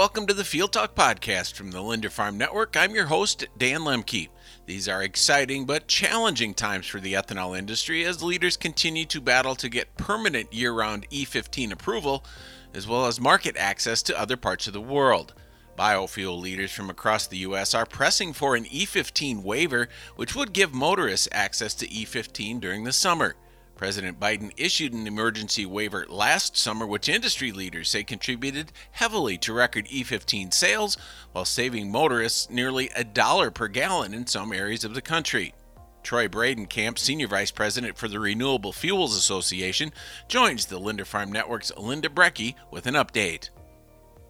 welcome to the Field Talk podcast from the Linder Farm Network. I'm your host, Dan Lemke. These are exciting but challenging times for the ethanol industry as leaders continue to battle to get permanent year round E15 approval, as well as market access to other parts of the world. Biofuel leaders from across the U.S. are pressing for an E15 waiver, which would give motorists access to E15 during the summer. President Biden issued an emergency waiver last summer, which industry leaders say contributed heavily to record E15 sales while saving motorists nearly a dollar per gallon in some areas of the country. Troy Bredenkamp, Senior Vice President for the Renewable Fuels Association, joins the Linder Farm Network's Linda Brekke with an update.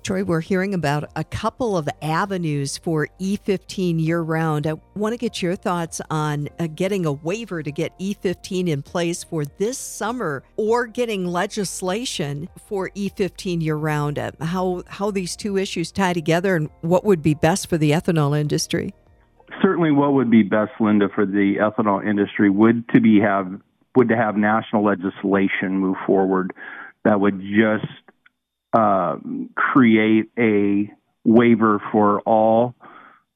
Troy, we're hearing about a couple of avenues for E15 year round. I want to get your thoughts on uh, getting a waiver to get E15 in place for this summer or getting legislation for E15 year round. Uh, how, how these two issues tie together and what would be best for the ethanol industry? Certainly, what would be best, Linda, for the ethanol industry would to be have would to have national legislation move forward that would just uh, create a waiver for all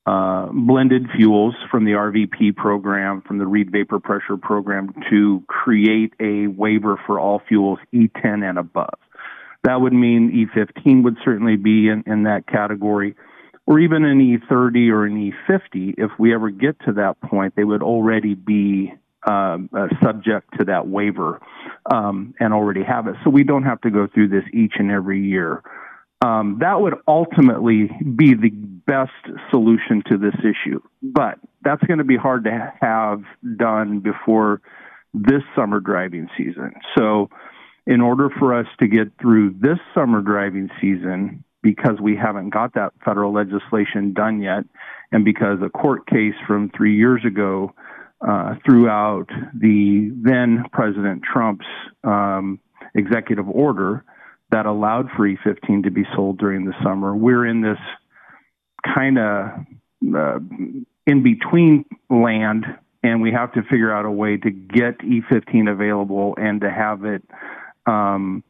uh, blended fuels from the RVP program, from the Reid Vapor Pressure program, to create a waiver for all fuels E10 and above. That would mean E15 would certainly be in, in that category, or even an E30 or an E50. If we ever get to that point, they would already be um, uh, subject to that waiver um, and already have it. So we don't have to go through this each and every year. Um, that would ultimately be the best solution to this issue. But that's going to be hard to have done before this summer driving season. So, in order for us to get through this summer driving season, because we haven't got that federal legislation done yet, and because a court case from three years ago uh, throughout the then President Trump's um, executive order that allowed for E15 to be sold during the summer. We're in this kind of uh, in between land, and we have to figure out a way to get E15 available and to have it um,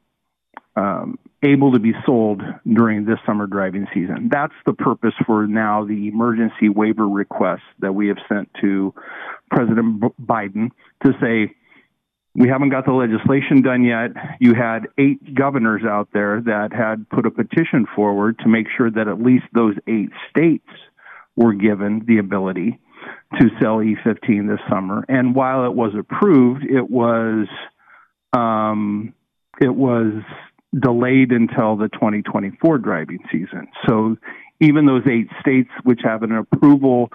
um, able to be sold during this summer driving season. That's the purpose for now the emergency waiver request that we have sent to President Biden to say, we haven't got the legislation done yet. You had eight governors out there that had put a petition forward to make sure that at least those eight states were given the ability to sell E15 this summer. And while it was approved, it was um, it was delayed until the 2024 driving season. So even those eight states which have an approval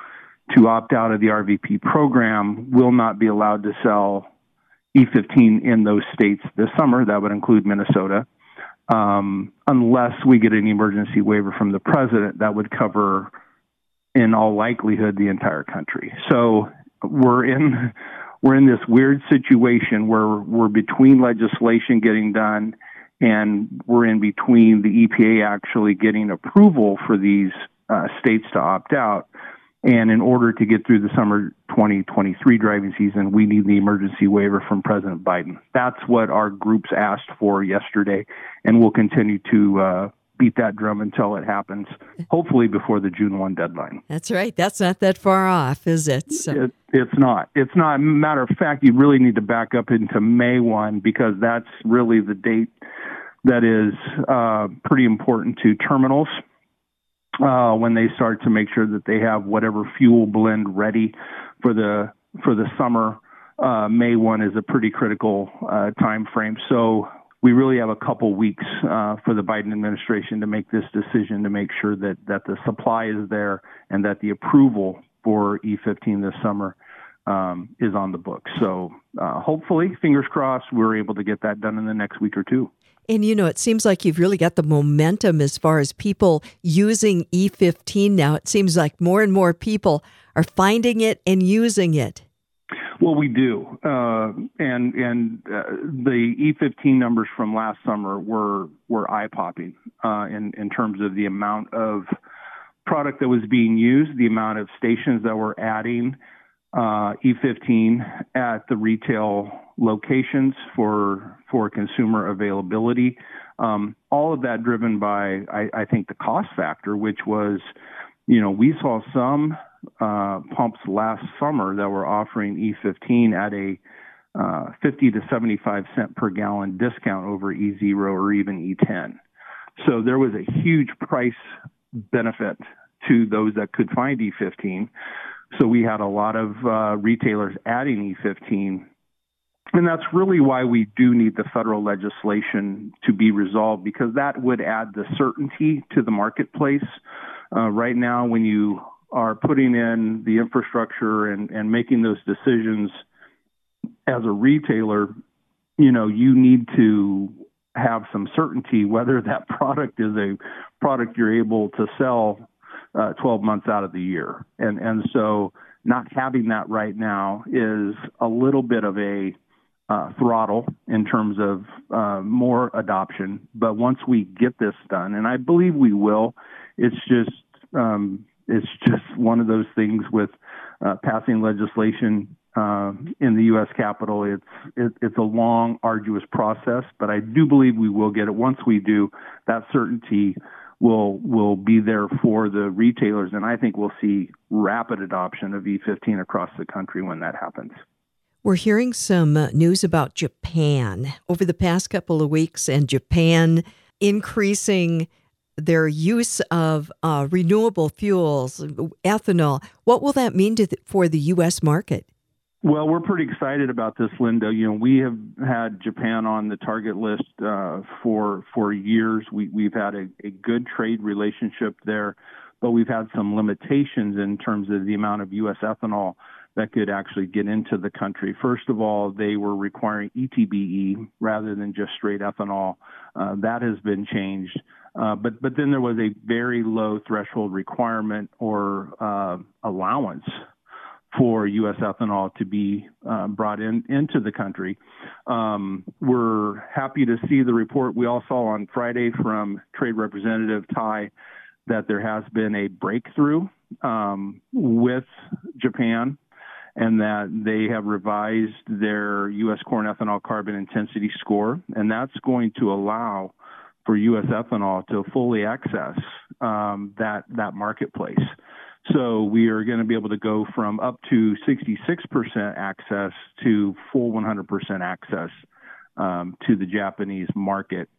to opt out of the RVP program will not be allowed to sell E15 in those states this summer. That would include Minnesota. Um, unless we get an emergency waiver from the president, that would cover, in all likelihood, the entire country. So we're in we're in this weird situation where we're between legislation getting done and we're in between the EPA actually getting approval for these uh, states to opt out. And in order to get through the summer 2023 driving season, we need the emergency waiver from President Biden. That's what our groups asked for yesterday, and we'll continue to uh, beat that drum until it happens, hopefully before the June 1 deadline. That's right. That's not that far off, is it? So. it it's not. It's not. Matter of fact, you really need to back up into May 1 because that's really the date that is uh, pretty important to terminals uh, when they start to make sure that they have whatever fuel blend ready for the for the summer. Uh, May one is a pretty critical uh, time frame. So we really have a couple weeks uh, for the Biden administration to make this decision to make sure that that the supply is there and that the approval for E15 this summer um, is on the books. So uh, hopefully, fingers crossed, we're able to get that done in the next week or two. And you know, it seems like you've really got the momentum as far as people using E15 now. It seems like more and more people are finding it and using it. Well, we do, uh, and and uh, the E15 numbers from last summer were were eye popping uh, in in terms of the amount of product that was being used, the amount of stations that were adding uh, E15 at the retail locations for for consumer availability. Um, all of that driven by, I, I, think, the cost factor, which was, you know, we saw some uh, pumps last summer that were offering E15 at a uh, 50 to 75 cent per gallon discount over E0 or even E10. So there was a huge price benefit to those that could find E15. So we had a lot of uh, retailers adding E15. And that's really why we do need the federal legislation to be resolved because that would add the certainty to the marketplace. Uh, right now, when you are putting in the infrastructure and, and making those decisions as a retailer, you know, you need to have some certainty whether that product is a product you're able to sell uh, 12 months out of the year. And and so not having that right now is a little bit of a uh, throttle in terms of uh, more adoption. But once we get this done, and I believe we will, it's just um, it's just one of those things with uh, passing legislation uh, in the U.S. Capitol. It's it, it's a long, arduous process, but I do believe we will get it. Once we do, that certainty will will be there for the retailers, and I think we'll see rapid adoption of E15 across the country when that happens. We're hearing some uh, news about Japan over the past couple of weeks, and Japan increasing their use of uh, renewable fuels, ethanol. What will that mean the, for the U.S. market? Well, we're pretty excited about this, Linda. You know, we have had Japan on the target list uh, for for years. We, we've had a, a good trade relationship there, but we've had some limitations in terms of the amount of U.S. ethanol that could actually get into the country. First of all, they were requiring ETBE rather than just straight ethanol. Uh, that has been changed. Uh, but but then there was a very low threshold requirement or uh, allowance for U.S. ethanol to be uh, brought in into the country. Um, we're happy to see the report we all saw on Friday from Trade Representative Tai that there has been a breakthrough um, with Japan and that they have revised their U.S. corn ethanol carbon intensity score, and that's going to allow for U.S. ethanol to fully access um, that that marketplace. So we are going to be able to go from up to 66% access to full 100% access um, to the Japanese market.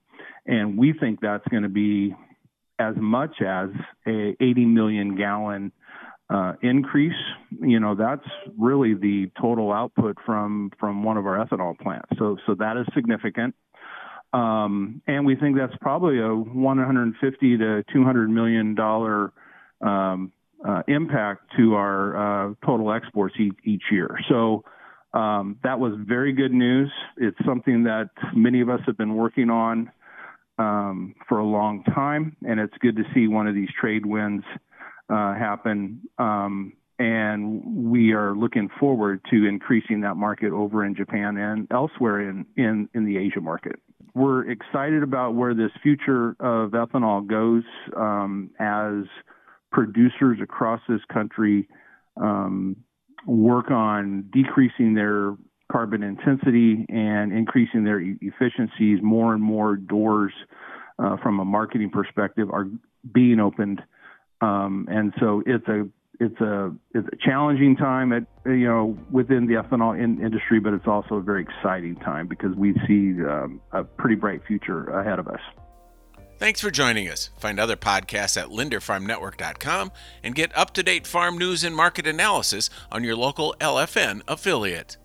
And we think that's going to be as much as a 80 million gallon uh, increase. You know, that's really the total output from from one of our ethanol plants. So so that is significant. Um, and we think that's probably a 150 to 200 million dollar um, uh, impact to our uh, total exports each, each year. So um, that was very good news. It's something that many of us have been working on um, for a long time, and it's good to see one of these trade wins uh, happen. Um, and we are looking forward to increasing that market over in Japan and elsewhere in, in, in the Asia market. We're excited about where this future of ethanol goes um, as producers across this country um, work on decreasing their carbon intensity and increasing their e- efficiencies, more and more doors uh, from a marketing perspective are being opened, um, and so it's a it's a it's a challenging time at you know within the ethanol in, industry, but it's also a very exciting time because we see um, a pretty bright future ahead of us. Thanks for joining us. Find other podcasts at linderfarmnetwork.com and get up to date farm news and market analysis on your local LFN affiliate.